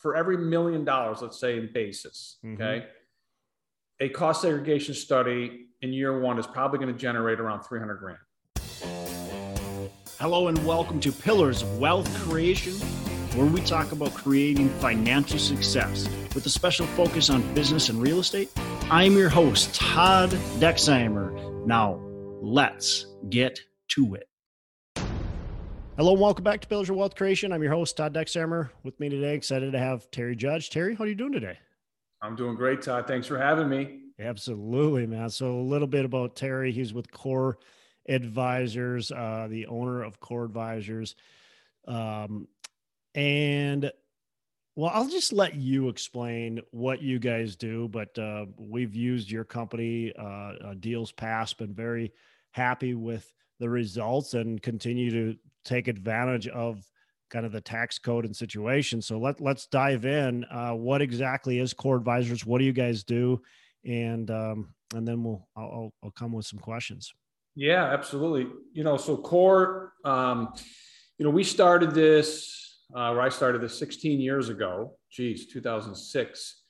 for every million dollars, let's say in basis, mm-hmm. okay, a cost segregation study in year one is probably going to generate around 300 grand. Hello and welcome to Pillars of Wealth Creation, where we talk about creating financial success with a special focus on business and real estate. I'm your host, Todd Dexheimer. Now, let's get to it. Hello and welcome back to Pillars of Wealth Creation. I'm your host, Todd Dexheimer. With me today, excited to have Terry Judge. Terry, how are you doing today? I'm doing great, Todd. Thanks for having me. Absolutely, man. So a little bit about Terry. He's with Core Advisors, uh, the owner of Core Advisors. Um, and well, I'll just let you explain what you guys do, but uh, we've used your company, uh, uh Deals Past, been very happy with the results and continue to take advantage of kind of the tax code and situation. So let let's dive in. Uh, what exactly is Core Advisors? What do you guys do? And um, and then we'll I'll, I'll come with some questions. Yeah, absolutely. You know, so Core, um, you know, we started this. Uh, where I started this 16 years ago. Geez, 2006.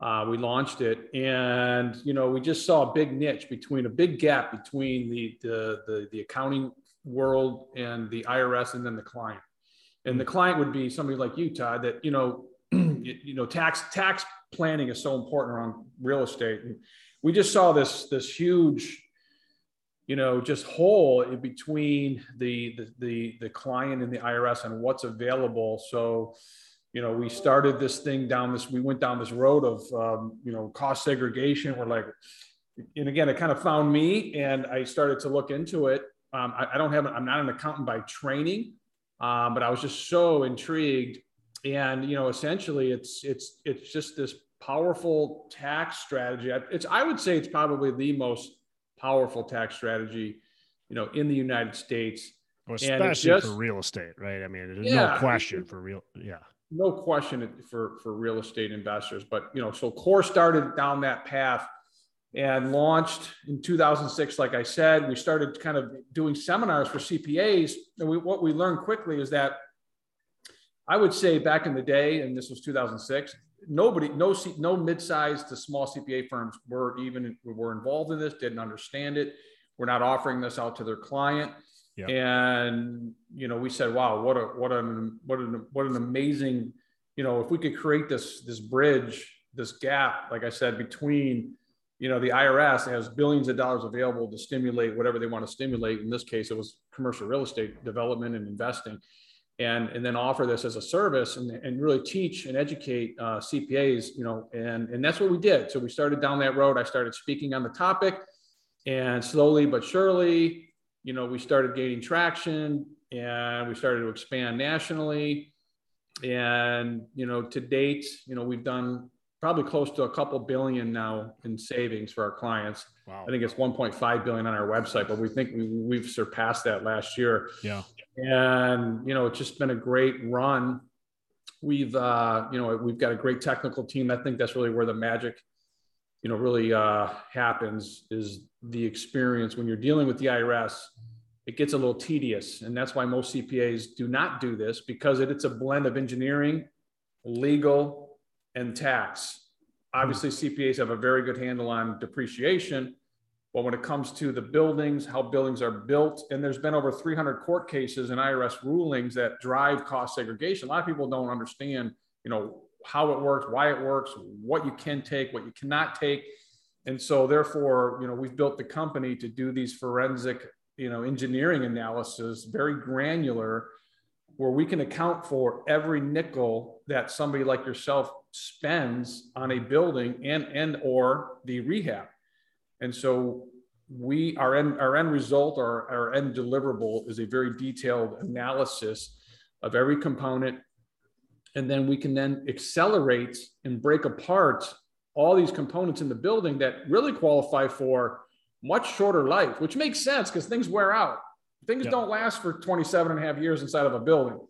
Uh, we launched it, and you know, we just saw a big niche between a big gap between the the the, the accounting world and the IRS and then the client. And the client would be somebody like you, Todd, that, you know, you, know, tax, tax planning is so important around real estate. And we just saw this, this huge, you know, just hole between the, the, the, the client and the IRS and what's available. So, you know, we started this thing down this, we went down this road of, um, you know, cost segregation. We're like, and again, it kind of found me and I started to look into it um, I, I, don't have, I'm not an accountant by training, um, but I was just so intrigued. And, you know, essentially it's, it's, it's just this powerful tax strategy. It's, I would say it's probably the most powerful tax strategy, you know, in the United States. Well, especially just, for real estate, right? I mean, there's yeah, no question for real. Yeah. No question for, for real estate investors, but, you know, so core started down that path and launched in 2006 like i said we started kind of doing seminars for cpas and we, what we learned quickly is that i would say back in the day and this was 2006 nobody no no mid-sized to small cpa firms were even were involved in this didn't understand it we're not offering this out to their client yep. and you know we said wow what a what an what an what an amazing you know if we could create this this bridge this gap like i said between you know, the IRS has billions of dollars available to stimulate whatever they want to stimulate. In this case, it was commercial real estate development and investing. And, and then offer this as a service and, and really teach and educate uh, CPAs, you know, and, and that's what we did. So we started down that road. I started speaking on the topic and slowly but surely, you know, we started gaining traction and we started to expand nationally. And, you know, to date, you know, we've done probably close to a couple billion now in savings for our clients. Wow. I think it's 1.5 billion on our website, but we think we, we've surpassed that last year. Yeah. And, you know, it's just been a great run. We've, uh, you know, we've got a great technical team. I think that's really where the magic, you know, really uh, happens is the experience when you're dealing with the IRS. It gets a little tedious. And that's why most CPAs do not do this because it, it's a blend of engineering, legal, and tax. Obviously, hmm. CPAs have a very good handle on depreciation, but when it comes to the buildings, how buildings are built, and there's been over 300 court cases and IRS rulings that drive cost segregation. A lot of people don't understand, you know, how it works, why it works, what you can take, what you cannot take. And so therefore, you know, we've built the company to do these forensic, you know, engineering analysis, very granular, where we can account for every nickel that somebody like yourself spends on a building and and or the rehab. And so we our end our end result our, our end deliverable is a very detailed analysis of every component. And then we can then accelerate and break apart all these components in the building that really qualify for much shorter life which makes sense because things wear out. Things yep. don't last for 27 and a half years inside of a building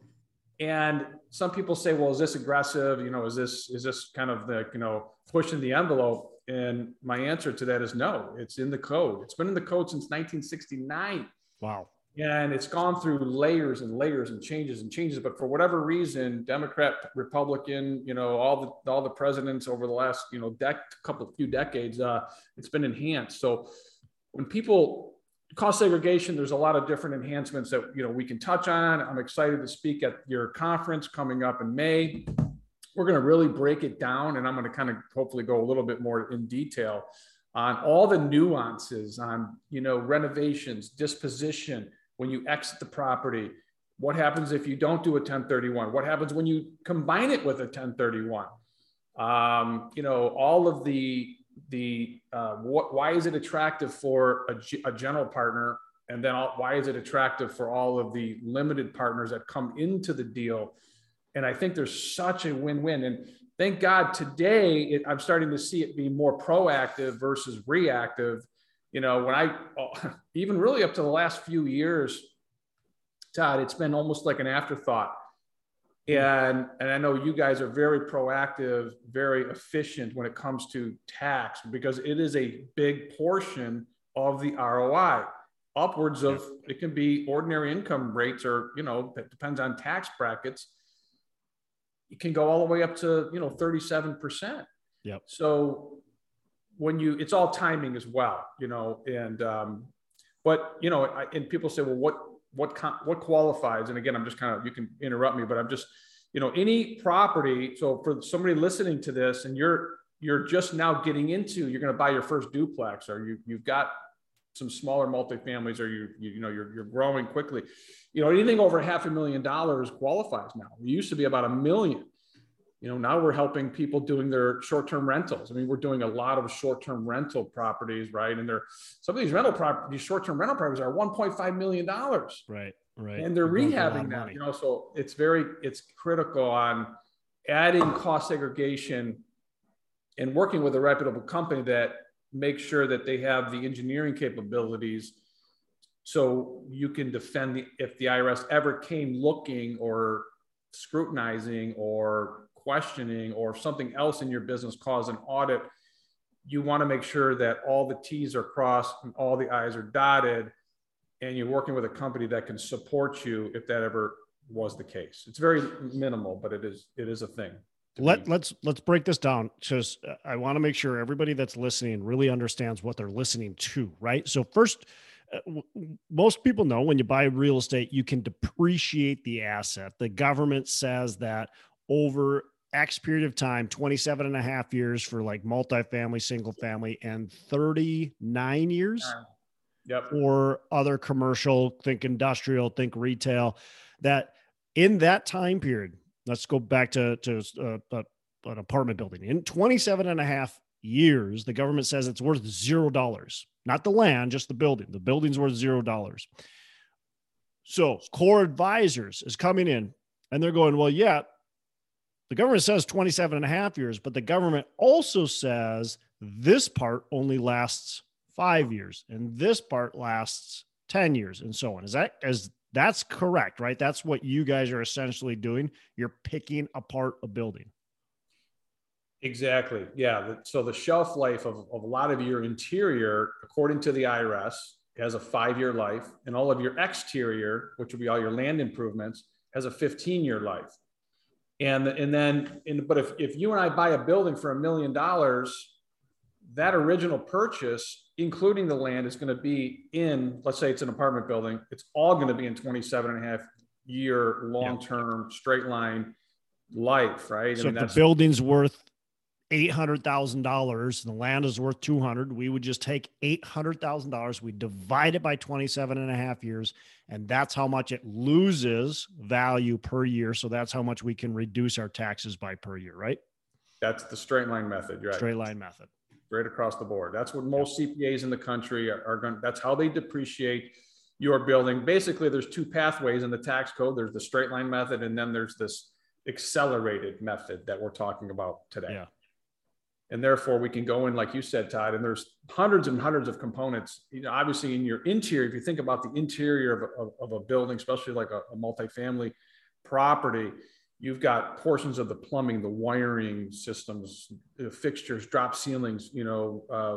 and some people say, well, is this aggressive? You know, is this is this kind of the you know pushing the envelope? And my answer to that is no. It's in the code. It's been in the code since 1969. Wow. and it's gone through layers and layers and changes and changes but for whatever reason democrat republican you know all the all the presidents over the last you know dec- couple few decades uh, it's been enhanced so when people cost segregation there's a lot of different enhancements that you know we can touch on i'm excited to speak at your conference coming up in may we're going to really break it down and i'm going to kind of hopefully go a little bit more in detail on all the nuances on you know renovations disposition when you exit the property? What happens if you don't do a 1031? What happens when you combine it with a 1031? Um, you know, all of the the uh, what, why is it attractive for a, a general partner, and then all, why is it attractive for all of the limited partners that come into the deal? And I think there's such a win-win. And thank God today it, I'm starting to see it be more proactive versus reactive you know, when I even really up to the last few years, Todd, it's been almost like an afterthought. And, and I know you guys are very proactive, very efficient when it comes to tax because it is a big portion of the ROI. Upwards of it can be ordinary income rates, or you know, it depends on tax brackets. It can go all the way up to you know 37%. Yep. So when you it's all timing as well you know and um but you know I, and people say well what what what qualifies and again i'm just kind of you can interrupt me but i'm just you know any property so for somebody listening to this and you're you're just now getting into you're going to buy your first duplex or you you've got some smaller multifamilies or you, you you know you're, you're growing quickly you know anything over half a million dollars qualifies now. It used to be about a million you know now we're helping people doing their short-term rentals. I mean we're doing a lot of short-term rental properties right? And they're some of these rental properties short-term rental properties are 1.5 million dollars. Right right. And they're rehabbing them you know so it's very it's critical on adding cost segregation and working with a reputable company that makes sure that they have the engineering capabilities so you can defend the if the irs ever came looking or scrutinizing or questioning or something else in your business caused an audit, you want to make sure that all the T's are crossed and all the I's are dotted, and you're working with a company that can support you if that ever was the case. It's very minimal, but it is it is a thing. Let let's let's break this down. Just I want to make sure everybody that's listening really understands what they're listening to, right? So first uh, most people know when you buy real estate, you can depreciate the asset. The government says that over X period of time, 27 and a half years for like multifamily, single family, and 39 years yep. for other commercial, think industrial, think retail. That in that time period, let's go back to, to uh, uh, an apartment building. In 27 and a half years, the government says it's worth zero dollars, not the land, just the building. The building's worth zero dollars. So, core advisors is coming in and they're going, well, yeah, the government says 27 and a half years, but the government also says this part only lasts five years and this part lasts 10 years and so on. Is that as that's correct, right? That's what you guys are essentially doing. You're picking apart a building. Exactly. Yeah. So the shelf life of, of a lot of your interior, according to the IRS, has a five year life, and all of your exterior, which will be all your land improvements, has a 15 year life. And, and then, in, but if, if you and I buy a building for a million dollars, that original purchase, including the land, is going to be in, let's say it's an apartment building, it's all going to be in 27 and a half year long term yeah. straight line life, right? So I mean, if the building's worth eight hundred thousand dollars, the land is worth two hundred. We would just take eight hundred thousand dollars, we divide it by 27 and a half years, and that's how much it loses value per year. So that's how much we can reduce our taxes by per year, right? That's the straight line method, right? Straight line method. Straight across the board. That's what most yep. CPAs in the country are, are going. That's how they depreciate your building. Basically, there's two pathways in the tax code. There's the straight line method, and then there's this accelerated method that we're talking about today. Yeah and therefore we can go in like you said todd and there's hundreds and hundreds of components. You know obviously in your interior if you think about the interior of a, of, a building especially like a, a multifamily property you've got portions of the plumbing the wiring systems the fixtures drop ceilings you know uh,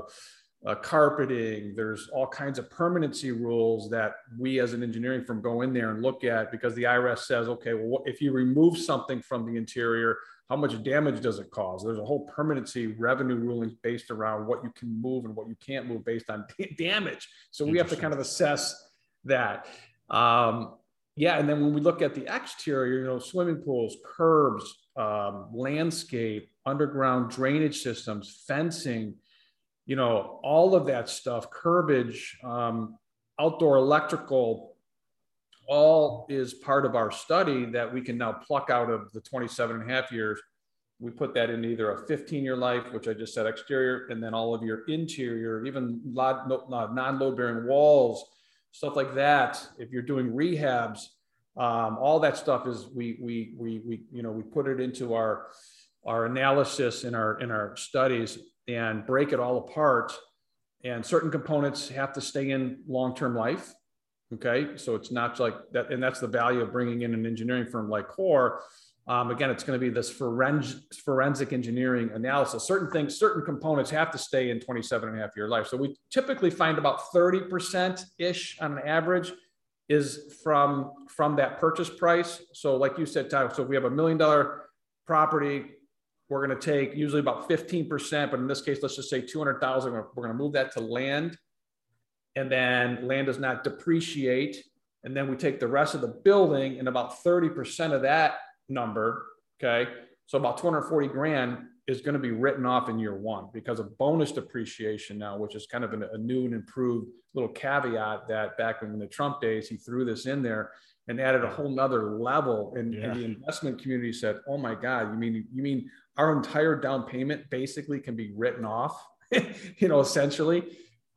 uh, carpeting. There's all kinds of permanency rules that we as an engineering firm go in there and look at because the IRS says, okay, well, if you remove something from the interior, how much damage does it cause? There's a whole permanency revenue ruling based around what you can move and what you can't move based on damage. So we have to kind of assess that. Um, yeah, and then when we look at the exterior, you know, swimming pools, curbs, um, landscape, underground drainage systems, fencing, you know, all of that stuff, curbage, um, outdoor electrical, all is part of our study that we can now pluck out of the 27 and a half years. We put that in either a 15 year life, which I just said exterior, and then all of your interior, even non load bearing walls, stuff like that. If you're doing rehabs, um, all that stuff is we, we, we, we, you know, we put it into our, our analysis in our, in our studies and break it all apart. And certain components have to stay in long-term life. Okay. So it's not like that. And that's the value of bringing in an engineering firm like Core. Um, again, it's going to be this forensic, forensic engineering analysis. Certain things, certain components have to stay in 27 and a half year life. So we typically find about 30% ish on an average is from from that purchase price. So like you said, so if we have a million dollar property, we're going to take usually about 15%, but in this case, let's just say 200,000. We're going to move that to land and then land does not depreciate. And then we take the rest of the building and about 30% of that number, okay? So about 240 grand is going to be written off in year one because of bonus depreciation now, which is kind of a new and improved little caveat that back in the Trump days, he threw this in there and added a whole nother level. And, yeah. and the investment community said, "Oh my God, you mean you mean our entire down payment basically can be written off, you know, essentially."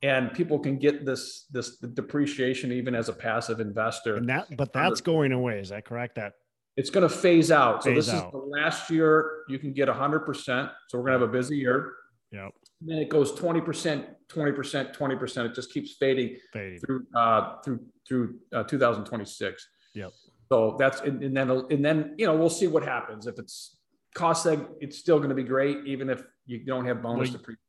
and people can get this this depreciation even as a passive investor. And that, but that's going away. Is that correct? That it's going to phase out. Phase so this out. is the last year you can get 100%. So we're going to have a busy year. Yep. And then it goes 20%, 20%, 20%. It just keeps fading, fading. through uh, through through uh, 2026. Yep. So that's and, and then and then you know we'll see what happens if it's cost seg. It's still going to be great even if you don't have bonus well, depreciation.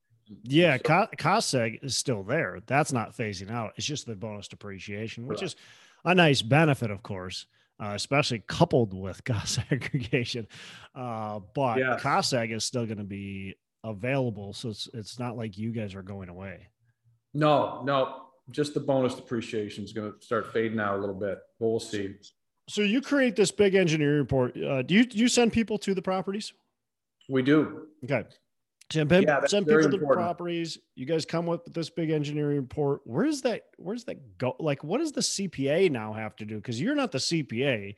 Yeah, so. cost seg is still there. That's not phasing out. It's just the bonus depreciation, which is a nice benefit, of course uh, especially coupled with cost segregation. Uh, but yeah. cost seg is still going to be available, so it's it's not like you guys are going away. No, no, just the bonus depreciation is going to start fading out a little bit. But we'll see. So you create this big engineering report. Uh, do you do you send people to the properties? We do. Okay. Send, yeah, send people to the properties. You guys come up with this big engineering report. Where does that where does that go? Like, what does the CPA now have to do? Because you're not the CPA.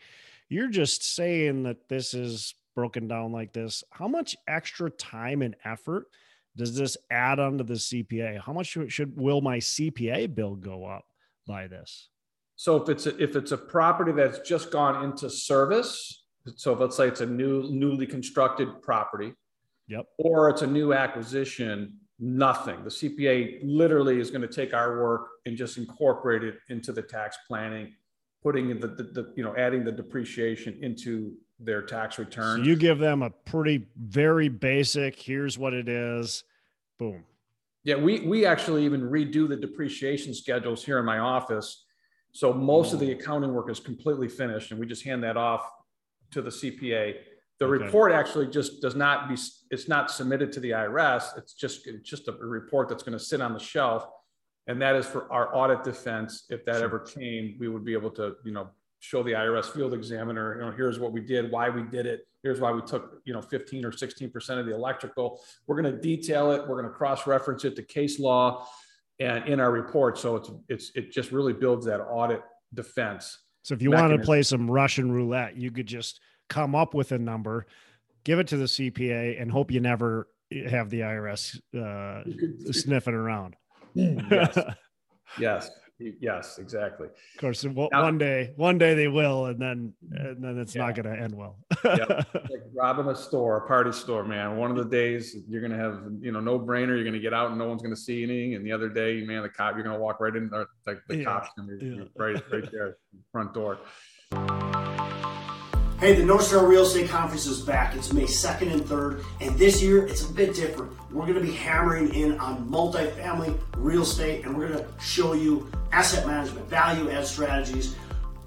You're just saying that this is broken down like this. How much extra time and effort does this add on to the CPA? How much should will my CPA bill go up by this? So if it's a, if it's a property that's just gone into service, so let's say it's a new newly constructed property, Yep. Or it's a new acquisition, nothing. The CPA literally is going to take our work and just incorporate it into the tax planning, putting in the, the, the you know, adding the depreciation into their tax return. So you give them a pretty, very basic, here's what it is, boom. Yeah, we, we actually even redo the depreciation schedules here in my office. So most of the oh. accounting work is completely finished and we just hand that off to the CPA the okay. report actually just does not be, it's not submitted to the IRS. It's just, it's just a report that's going to sit on the shelf. And that is for our audit defense. If that sure. ever came, we would be able to, you know, show the IRS field examiner, you know, here's what we did, why we did it. Here's why we took, you know, 15 or 16% of the electrical. We're going to detail it. We're going to cross-reference it to case law and in our report. So it's, it's, it just really builds that audit defense. So if you mechanism. want to play some Russian roulette, you could just come up with a number, give it to the CPA, and hope you never have the IRS uh, sniffing around. yes. yes. Yes, exactly. Of course, now, one day, one day they will, and then, and then it's yeah. not going to end well. yeah, like robbing a store, a party store, man. One of the days you're going to have, you know, no brainer. You're going to get out and no one's going to see anything, and the other day, man, the cop, you're going to walk right in, or like the yeah. cops going to be yeah. right, right there, front door. Hey, the North Star Real Estate Conference is back. It's May 2nd and 3rd, and this year it's a bit different. We're going to be hammering in on multifamily real estate, and we're going to show you asset management, value add strategies,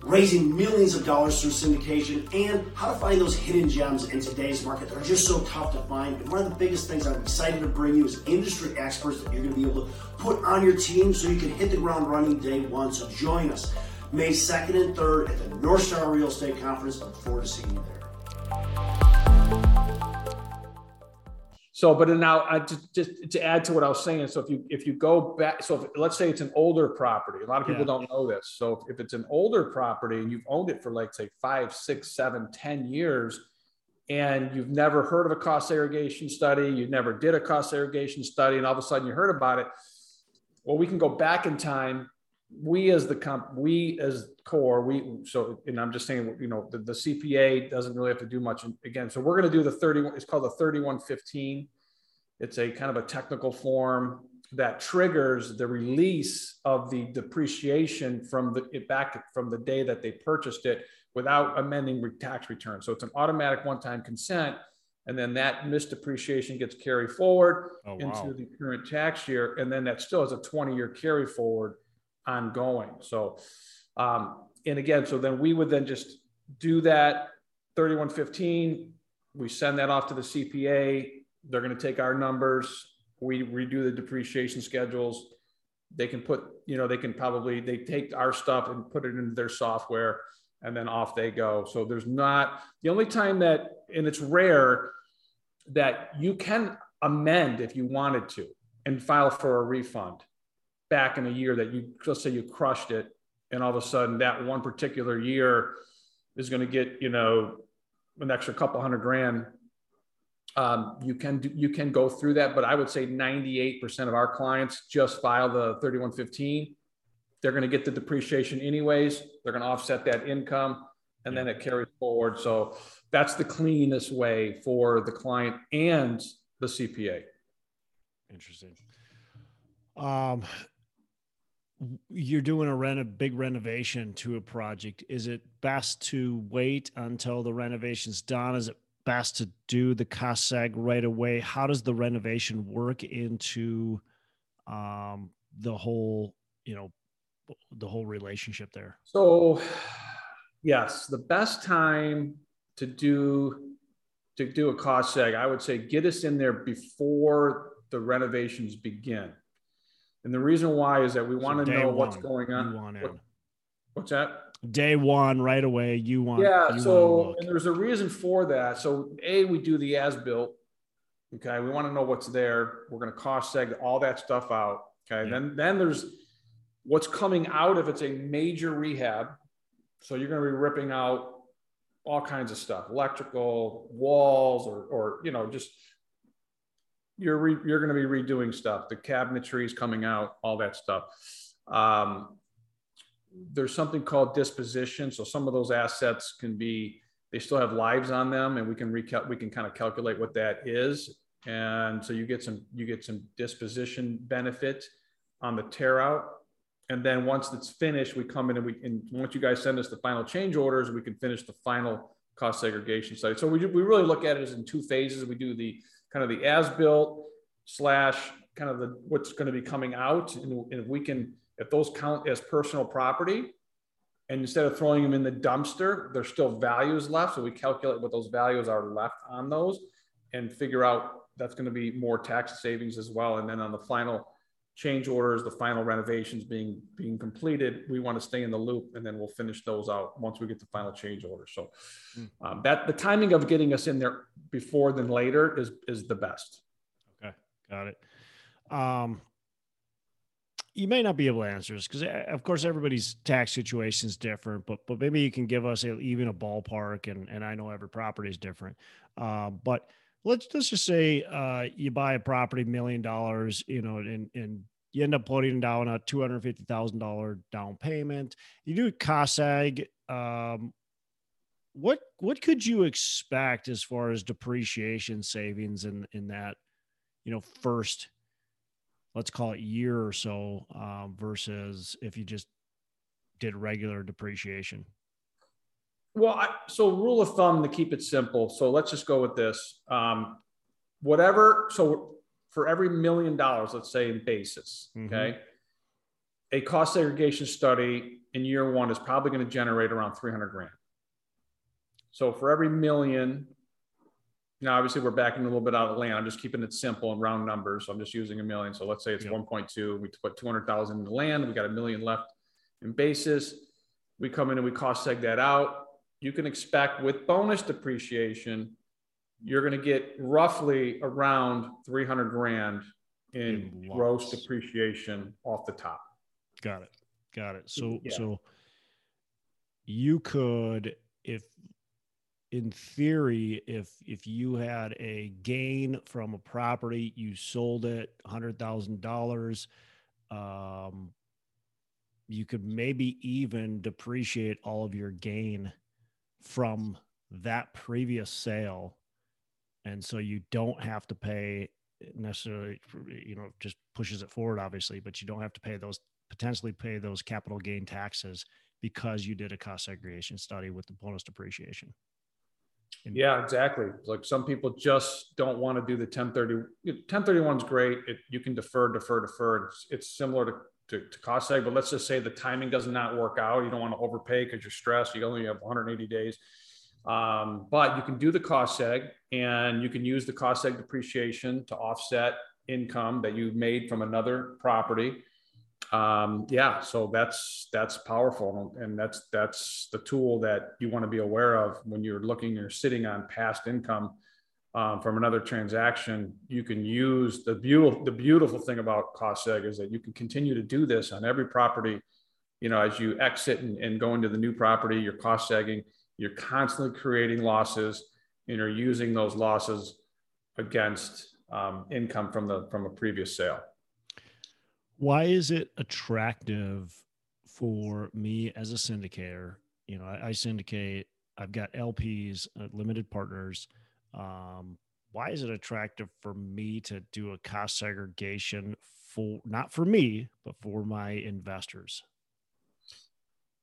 raising millions of dollars through syndication, and how to find those hidden gems in today's market that are just so tough to find. And one of the biggest things I'm excited to bring you is industry experts that you're going to be able to put on your team so you can hit the ground running day one. So join us. May 2nd and 3rd at the North Star Real Estate Conference. I look forward to seeing you there. So, but now I just, just to add to what I was saying. So if you if you go back, so if, let's say it's an older property. A lot of people yeah. don't know this. So if, if it's an older property and you've owned it for like say five, six, seven, ten years, and you've never heard of a cost segregation study, you never did a cost segregation study, and all of a sudden you heard about it. Well, we can go back in time we as the comp, we as core, we so and I'm just saying, you know, the, the CPA doesn't really have to do much again. So we're going to do the 31. It's called the 3115. It's a kind of a technical form that triggers the release of the depreciation from the it back from the day that they purchased it without amending tax return. So it's an automatic one-time consent. And then that missed depreciation gets carried forward oh, wow. into the current tax year. And then that still has a 20 year carry forward ongoing. So, um, and again, so then we would then just do that 3115. We send that off to the CPA. They're going to take our numbers. We redo the depreciation schedules. They can put, you know, they can probably they take our stuff and put it into their software, and then off they go. So there's not the only time that, and it's rare that you can amend if you wanted to and file for a refund back in a year that you let's say you crushed it and all of a sudden that one particular year is going to get you know an extra couple hundred grand um, you can do, you can go through that. But i would say 98% of our clients just file the 3115 they're going to get the depreciation anyways. They're going to offset that income and then it carries forward. So that's the cleanest way for the client and the cpa interesting. Um, you're doing a rent a big renovation to a project. Is it best to wait until the renovation's done? Is it best to do the cost seg right away? How does the renovation work into um, the whole you know the whole relationship there? So yes the best time to do to do a cost seg i would say get us in there before the renovations begin and the reason why is that we want to know one, what's going on. What, what's that? Day one, right away. You want. Yeah. You so, and there's a reason for that. So, A, we do the as built. Okay. We want to know what's there. We're going to cost seg all that stuff out. Okay. Yeah. Then, then there's what's coming out if it's a major rehab. So, you're going to be ripping out all kinds of stuff electrical, walls, or, or, you know, just you're re, you're going to be redoing stuff. The cabinetry is coming out, all that stuff. Um, there's something called disposition. So some of those assets can be they still have lives on them, and we can recal- we can kind of calculate what that is. And so you get some you get some disposition benefit on the tear out. And then once it's finished, we come in and we and once you guys send us the final change orders, we can finish the final cost segregation study. So we, we really look at it as in two phases. We do the kind of the as built slash kind of the what's going to be coming out. And, and if we can, if those count as personal property, and instead of throwing them in the dumpster, there's still values left. So we calculate what those values are left on those and figure out that's going to be more tax savings as well. And then on the final change orders, the final renovations being being completed, we want to stay in the loop, and then we'll finish those out once we get the final change order. So hmm. um, that the timing of getting us in there before than later is is the best. Okay, got it. Um, you may not be able to answer this because, eh, of course, everybody's tax situation is different. But but maybe you can give us a, even a ballpark, and and I know every property is different. Uh, but let's let's just say uh, you buy a property million dollars, you know, and and you end up putting down a two hundred fifty thousand dollar down payment. You do cost seg. Um, what what could you expect as far as depreciation savings in in that, you know, first, let's call it year or so, um, versus if you just did regular depreciation? Well, I, so rule of thumb to keep it simple. So let's just go with this. Um, whatever. So for every million dollars, let's say in basis, mm-hmm. okay, a cost segregation study in year one is probably going to generate around 300 grand. So for every million, now obviously we're backing a little bit out of land. I'm just keeping it simple and round numbers. So I'm just using a million. So let's say it's yep. 1.2. We put 200,000 in the land. We got a million left in basis. We come in and we cost seg that out. You can expect with bonus depreciation, you're going to get roughly around 300 grand in, in gross depreciation off the top. Got it. Got it. So, yeah. so you could, if in theory, if if you had a gain from a property, you sold it hundred thousand dollars, um, you could maybe even depreciate all of your gain from that previous sale, and so you don't have to pay necessarily. You know, just pushes it forward, obviously, but you don't have to pay those potentially pay those capital gain taxes because you did a cost segregation study with the bonus depreciation. Yeah, exactly. Like some people just don't want to do the 1030. 1031 is great. It, you can defer, defer, defer. It's, it's similar to, to, to, cost seg, but let's just say the timing does not work out. You don't want to overpay because you're stressed. You only have 180 days. Um, but you can do the cost seg and you can use the cost seg depreciation to offset income that you've made from another property um, yeah, so that's that's powerful, and that's that's the tool that you want to be aware of when you're looking or sitting on past income um, from another transaction. You can use the beautiful the beautiful thing about cost seg is that you can continue to do this on every property. You know, as you exit and, and go into the new property, you're cost segging. You're constantly creating losses, and you're using those losses against um, income from the from a previous sale why is it attractive for me as a syndicator? You know, I, I syndicate, I've got LPs, uh, limited partners. Um, why is it attractive for me to do a cost segregation for not for me, but for my investors?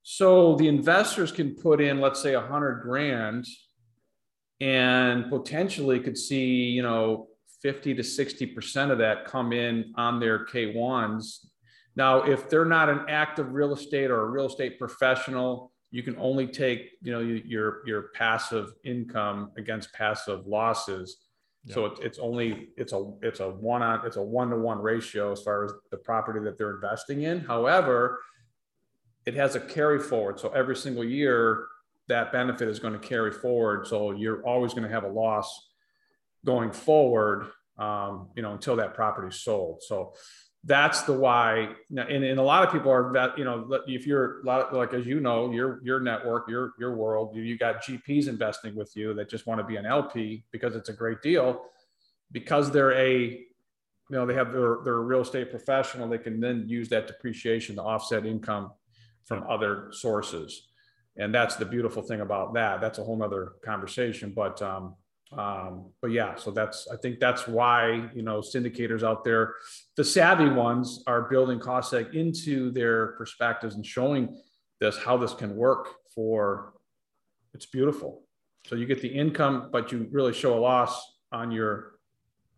So the investors can put in, let's say, a hundred grand, and potentially could see, you know, 50 to 60% of that come in on their K1s. Now, if they're not an active real estate or a real estate professional, you can only take, you know, your your passive income against passive losses. Yeah. So it's, it's only it's a it's a one on it's a one to one ratio as far as the property that they're investing in. However, it has a carry forward. So every single year, that benefit is going to carry forward. So you're always going to have a loss going forward, um, you know, until that property is sold. So that's the why. And, and a lot of people are that, you know, if you're like, as you know, your, your network, your, your world, you, you got GPs investing with you that just want to be an LP because it's a great deal because they're a, you know, they have their, their real estate professional. They can then use that depreciation to offset income from other sources. And that's the beautiful thing about that. That's a whole nother conversation, but, um, um, but yeah, so that's I think that's why you know syndicators out there, the savvy ones are building cost into their perspectives and showing this how this can work for. It's beautiful. So you get the income, but you really show a loss on your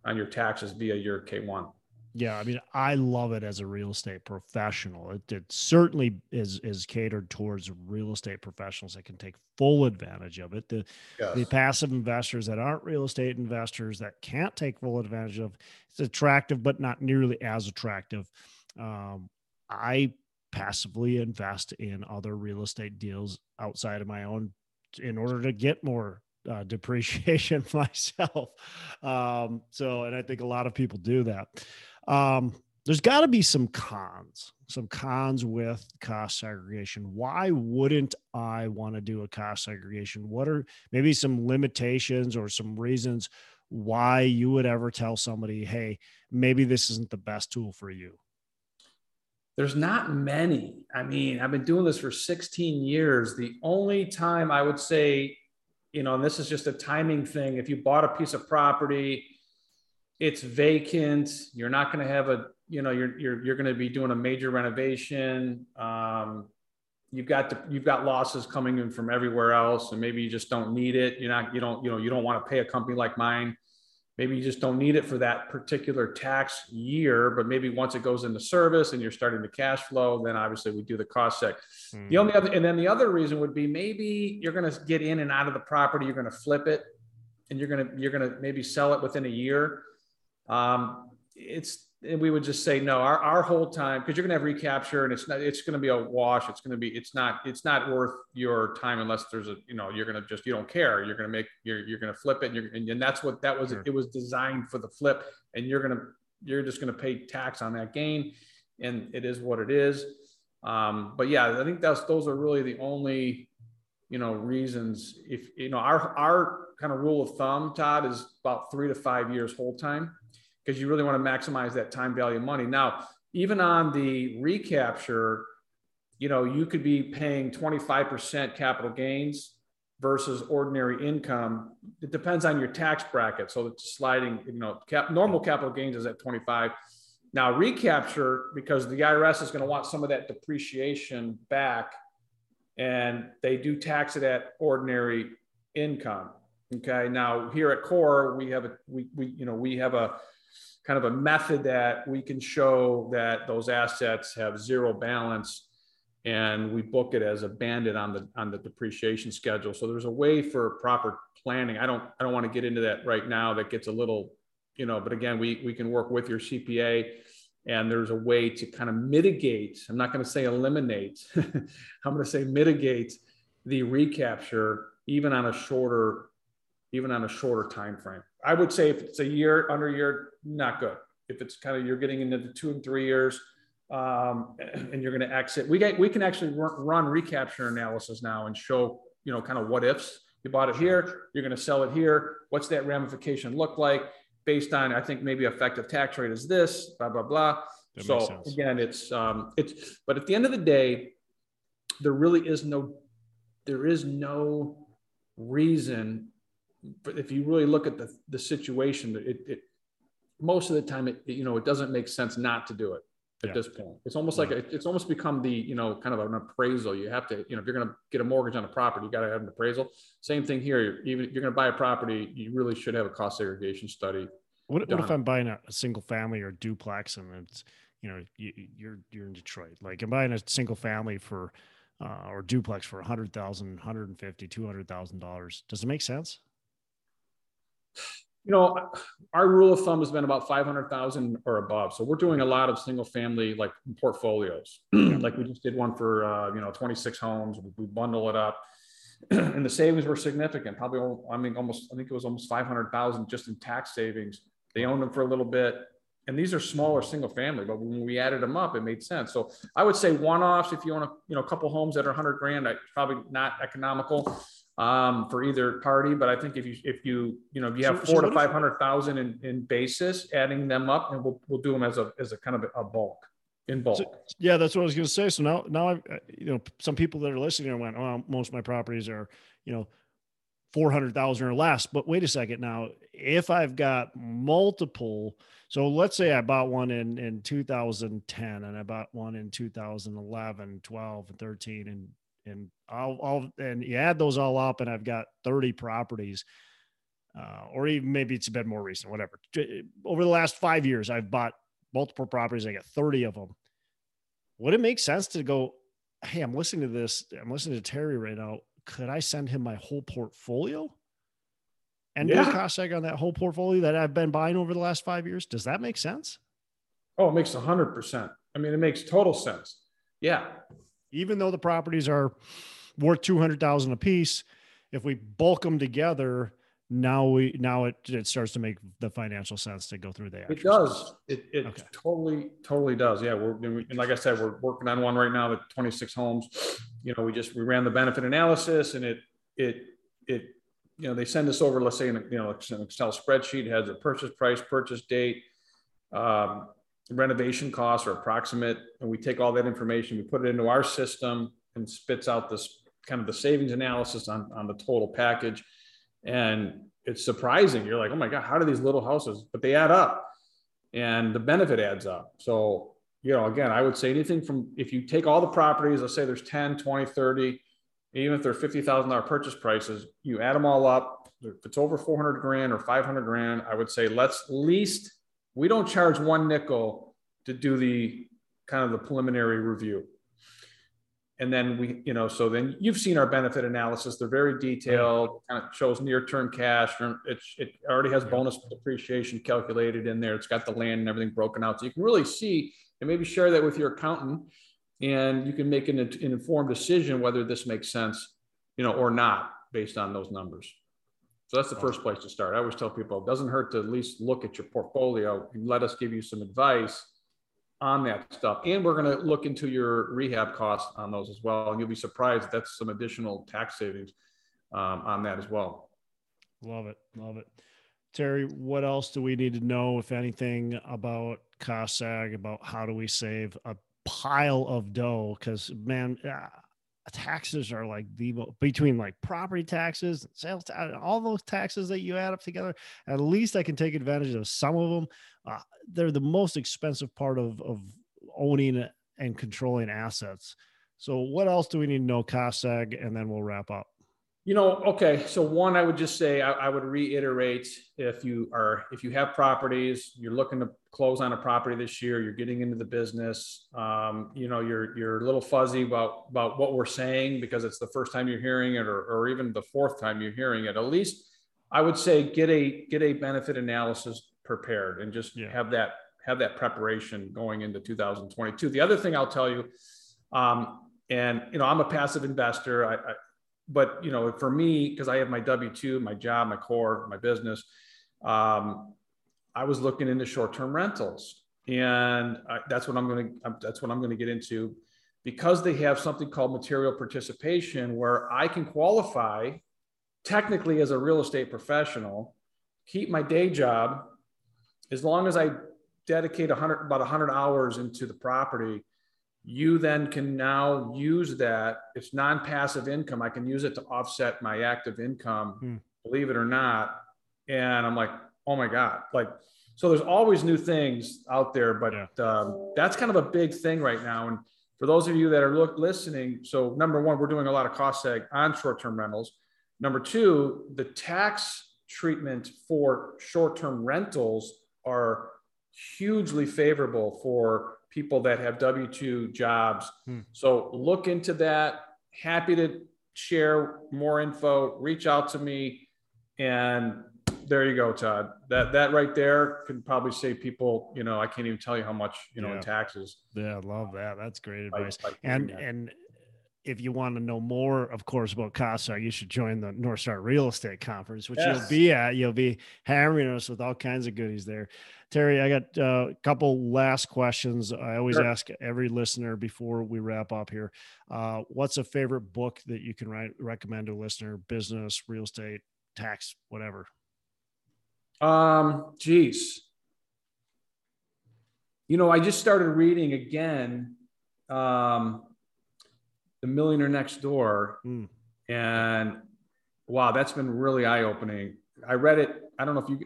on your taxes via your K one. Yeah, I mean, I love it as a real estate professional. It, it, certainly is is catered towards real estate professionals that can take full advantage of it. The yes. the passive investors that aren't real estate investors that can't take full advantage of it's attractive, but not nearly as attractive. Um, I passively invest in other real estate deals outside of my own in order to get more uh, depreciation myself. Um, so, and I think a lot of people do that. Um, there's got to be some cons, some cons with cost segregation. Why wouldn't I want to do a cost segregation? What are maybe some limitations or some reasons why you would ever tell somebody, hey, maybe this isn't the best tool for you? There's not many. I mean, I've been doing this for 16 years. The only time I would say, you know, and this is just a timing thing, if you bought a piece of property, it's vacant. You're not going to have a, you know, you're, you're, you're going to be doing a major renovation. Um, you've got the, you've got losses coming in from everywhere else, and maybe you just don't need it. You're not you don't you know you don't want to pay a company like mine. Maybe you just don't need it for that particular tax year, but maybe once it goes into service and you're starting to cash flow, then obviously we do the cost seg. Mm. The only other, and then the other reason would be maybe you're going to get in and out of the property, you're going to flip it, and you're going to you're going to maybe sell it within a year. Um, it's we would just say no our, our whole time because you're going to have recapture and it's not it's going to be a wash. It's going to be it's not it's not worth your time unless there's a you know you're going to just you don't care. You're going to make you're, you're going to flip it and, you're, and, and that's what that was sure. it was designed for the flip and you're going to you're just going to pay tax on that gain and it is what it is. Um, but yeah i think that's those are really the only you know reasons if you know our our kind of rule of thumb todd is about three to five years hold time because you really want to maximize that time value money. Now, even on the recapture, you know, you could be paying 25% capital gains versus ordinary income. It depends on your tax bracket. So it's sliding, you know, cap, normal capital gains is at 25. Now recapture, because the IRS is going to want some of that depreciation back and they do tax it at ordinary income. Okay. Now here at core, we have a, we, we, you know, we have a, kind of a method that we can show that those assets have zero balance and we book it as a bandit on the on the depreciation schedule. So there's a way for proper planning. I don't i don't want to get into that right now that gets a little you know but again we we can work with your cpa and there's a way to kind of mitigate i'm not going to say eliminate i'm going to say mitigate the recapture even on a shorter even on a shorter time frame. I would say if it's a year under year, not good. If it's kind of you're getting into the two and three years, um, and you're going to exit, we get we can actually run, recapture analysis now and show you know kind of what ifs. You bought it here, you're going to sell it here. What's that ramification look like based on? I think maybe effective tax rate is this. Blah blah blah. That so again, it's um, it's but at the end of the day, there really is no there is no reason but if you really look at the, the situation, it, it most of the time, it, you know, it doesn't make sense not to do it at yeah. this point. It's almost like a, it's almost become the, you know, kind of an appraisal. You have to, you know, if you're going to get a mortgage on a property, you got to have an appraisal. Same thing here. Even if you're going to buy a property, you really should have a cost segregation study. What, what if I'm buying a, a, single family or duplex and it's, you know, you, are you're, you're in Detroit, like I'm buying a single family for, uh, or duplex for a hundred thousand, hundred and fifty, two hundred thousand dollars. Does it make sense? You know, our rule of thumb has been about 500,000 or above. So we're doing a lot of single family like portfolios. like we just did one for, uh, you know, 26 homes. We bundle it up and the savings were significant. Probably, I mean, almost, I think it was almost 500,000 just in tax savings. They owned them for a little bit. And these are smaller single family, but when we added them up, it made sense. So I would say one-offs, if you want to, you know, a couple homes that are 100 grand, probably not economical um, for either party. But I think if you if you you know if you have so, four so to five hundred thousand in, in basis, adding them up, and we'll we'll do them as a as a kind of a bulk in bulk. So, yeah, that's what I was going to say. So now now I uh, you know some people that are listening are went, well, most of my properties are you know. 400,000 or less. But wait a second now, if I've got multiple, so let's say I bought one in, in 2010 and I bought one in 2011, 12, and 13, and and I'll, I'll and you add those all up, and I've got 30 properties, uh, or even maybe it's a bit more recent, whatever. Over the last five years, I've bought multiple properties. I got 30 of them. Would it make sense to go, hey, I'm listening to this, I'm listening to Terry right now. Could I send him my whole portfolio? And yeah. do a cost seg on that whole portfolio that I've been buying over the last five years. Does that make sense? Oh, it makes hundred percent. I mean, it makes total sense. Yeah even though the properties are worth 200,000 a piece, if we bulk them together, now we now it, it starts to make the financial sense to go through the it does. it, it okay. totally totally does. Yeah we're and like i said we're working on one right now with 26 homes. You know we just we ran the benefit analysis and it it it you know they send us over let's say in a, you know an excel spreadsheet has a purchase price purchase date. Um, renovation costs are approximate, and we take all that information, we put it into our system and spits out this kind of the savings analysis on, on the total package. And it's surprising. You're like, oh my God, how do these little houses, but they add up and the benefit adds up. So you know, again, I would say anything from if you take all the properties, let's say there's 10, 20, 30, even if they're $50,000 purchase prices, you add them all up. If it's over 400 grand or 500 grand, I would say let's least, we don't charge one nickel to do the kind of the preliminary review. And then we, you know, so then you've seen our benefit analysis. They're very detailed, kind of shows near-term cash. It, it already has bonus depreciation calculated in there. It's got the land and everything broken out. So you can really see and maybe share that with your accountant and you can make an, an informed decision whether this makes sense, you know, or not based on those numbers. So that's the first place to start. I always tell people it doesn't hurt to at least look at your portfolio and let us give you some advice on that stuff. And we're going to look into your rehab costs on those as well. And you'll be surprised that's some additional tax savings um, on that as well. Love it. Love it. Terry, what else do we need to know, if anything, about cost seg, about how do we save a pile of dough? Because, man, taxes are like the between like property taxes, sales, tax, all those taxes that you add up together. At least I can take advantage of some of them. Uh, they're the most expensive part of of owning and controlling assets. So, what else do we need to know, cost seg, and then we'll wrap up. You know, okay. So one, I would just say I, I, would reiterate if you are if you have properties, you're looking to close on a property this year, you're getting into the business. Um, you know, you're you're a little fuzzy about about what we're saying because it's the first time you're hearing it, or, or even the fourth time you're hearing it. At least I would say get a get a benefit analysis prepared and just yeah. have that have that preparation going into 2022. The other thing I'll tell you, um, and you know, I'm a passive investor. I, I but you know, for me, because I have my W two, my job, my core, my business, um, I was looking into short term rentals, and I, that's what I'm going to that's what I'm going to get into, because they have something called material participation, where I can qualify technically as a real estate professional, keep my day job, as long as I dedicate 100 about 100 hours into the property you then can now use that. It's non passive income. I can use it to offset my active income, hmm. believe it or not. And I'm like, oh my God. Like, so there's always new things out there, but yeah. um, that's kind of a big thing right now. And for those of you that are look, listening, so number one, we're doing a lot of cost seg on short term rentals. Number two, the tax treatment for short term rentals are hugely favorable for people that have W 2 jobs. Hmm. So look into that. Happy to share more info. Reach out to me. And there you go, Todd. That that right there could probably save people. You know, I can't even tell you how much you know yeah. in taxes. Yeah, love that. That's great advice. and and if you want to know more, of course, about cost seg, you should join the North Star Real Estate Conference, which yes. you'll be at. You'll be hammering us with all kinds of goodies there. Terry, I got uh, a couple last questions. I always sure. ask every listener before we wrap up here. Uh, what's a favorite book that you can write, recommend to a listener? Business, real estate, tax, whatever. Um, geez. You know, I just started reading again. Um, the Millionaire Next Door, mm. and wow, that's been really eye opening. I read it. I don't know if you.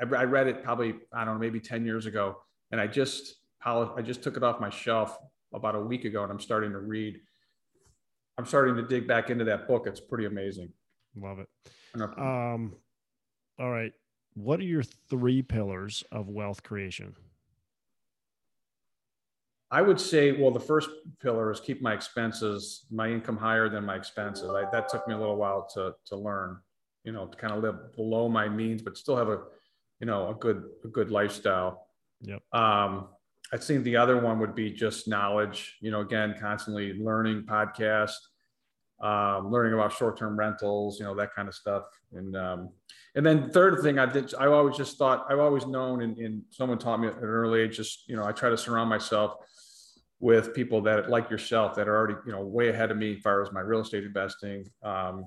I, I read it probably I don't know maybe ten years ago, and I just I just took it off my shelf about a week ago, and I'm starting to read. I'm starting to dig back into that book. It's pretty amazing. Love it. Um, all right. What are your three pillars of wealth creation? I would say, well, the first pillar is keep my expenses, my income higher than my expenses. I, that took me a little while to to learn, you know, to kind of live below my means, but still have a, you know, a good a good lifestyle. Yep. Um, I think the other one would be just knowledge. You know, again, constantly learning podcasts, um, learning about short-term rentals, you know, that kind of stuff. And um, and then third thing I did, I always just thought I've always known, and, and someone taught me at an early age, just you know, I try to surround myself with people that like yourself that are already you know way ahead of me as far as my real estate investing. Um,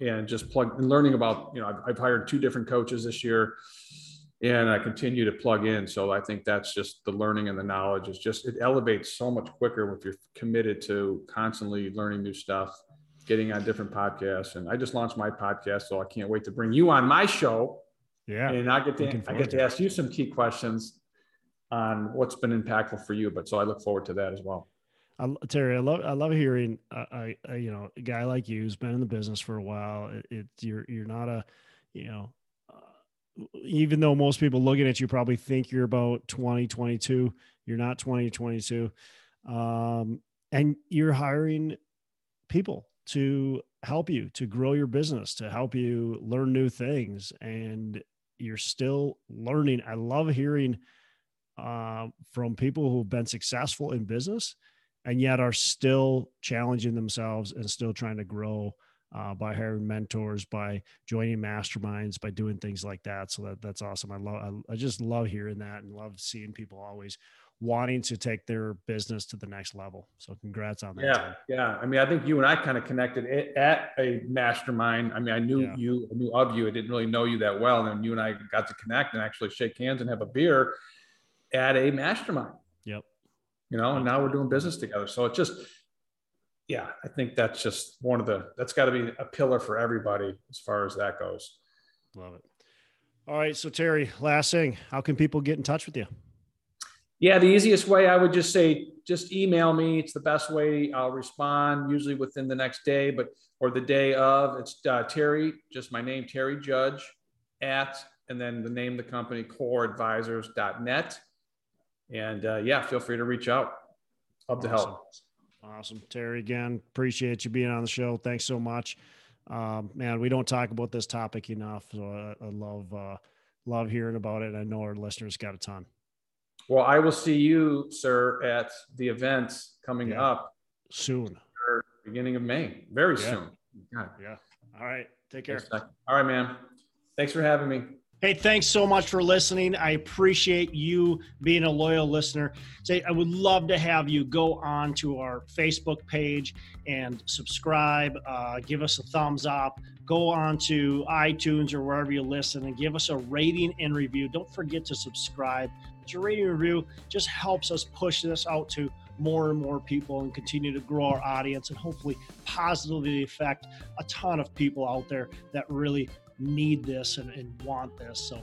and just plug and learning about you know I've, I've, hired two different coaches this year and i continue to plug in. So i think that's just the learning and the knowledge is just it elevates so much quicker if you're committed to constantly learning new stuff getting on different podcasts and i just launched my podcast so i can't wait to bring you on my show yeah and i get to i get to ask you some key questions on what's been impactful for you. But so I look forward to that as well. I, Terry, I love I love hearing a, a, you know a guy like you who's been in the business for a while. It, it you're you're not a you know uh, even though most people looking at you probably think you're about 2022 you're not 2022 um, and you're hiring people to help you to grow your business to help you learn new things and you're still learning i love hearing uh, from people who've been successful in business and yet are still challenging themselves and still trying to grow uh, by hiring mentors, by joining masterminds, by doing things like that. So that that's awesome. I love, I, I just love hearing that and love seeing people always wanting to take their business to the next level. So congrats on that. Yeah. Yeah. I mean, I think you and I kind of connected at a mastermind. I mean, I knew yeah. you, I knew of you. I didn't really know you that well. And then you and I got to connect and actually shake hands and have a beer at a mastermind. Yep you know, and now we're doing business together. So it just, yeah, I think that's just one of the, that's got to be a pillar for everybody as far as that goes. Love it. All right. So, Terry, last thing, how can people get in touch with you? Yeah, the easiest way I would just say, just email me. It's the best way. I'll respond usually within the next day, but or the day of. It's uh, Terry, just my name, Terry Judge, at and then the name of the company, coreadvisors.net. And uh, yeah, feel free to reach out. Love awesome. to help. Awesome. Terry, again, appreciate you being on the show. Thanks so much. Um, man, we don't talk about this topic enough. So I, I love, uh, love hearing about it. I know our listeners got a ton. Well, I will see you, sir, at the event coming yeah. up soon, beginning of May, very yeah. soon. God. Yeah. All right. Take care. All right, man. Thanks for having me. Hey, thanks so much for listening. I appreciate you being a loyal listener. Say, I would love to have you go on to our Facebook page and subscribe. Uh, give us a thumbs up. Go on to iTunes or wherever you listen and give us a rating and review. Don't forget to subscribe. Your rating review just helps us push this out to more and more people and continue to grow our audience and hopefully positively affect a ton of people out there that really need this and, and want this. So,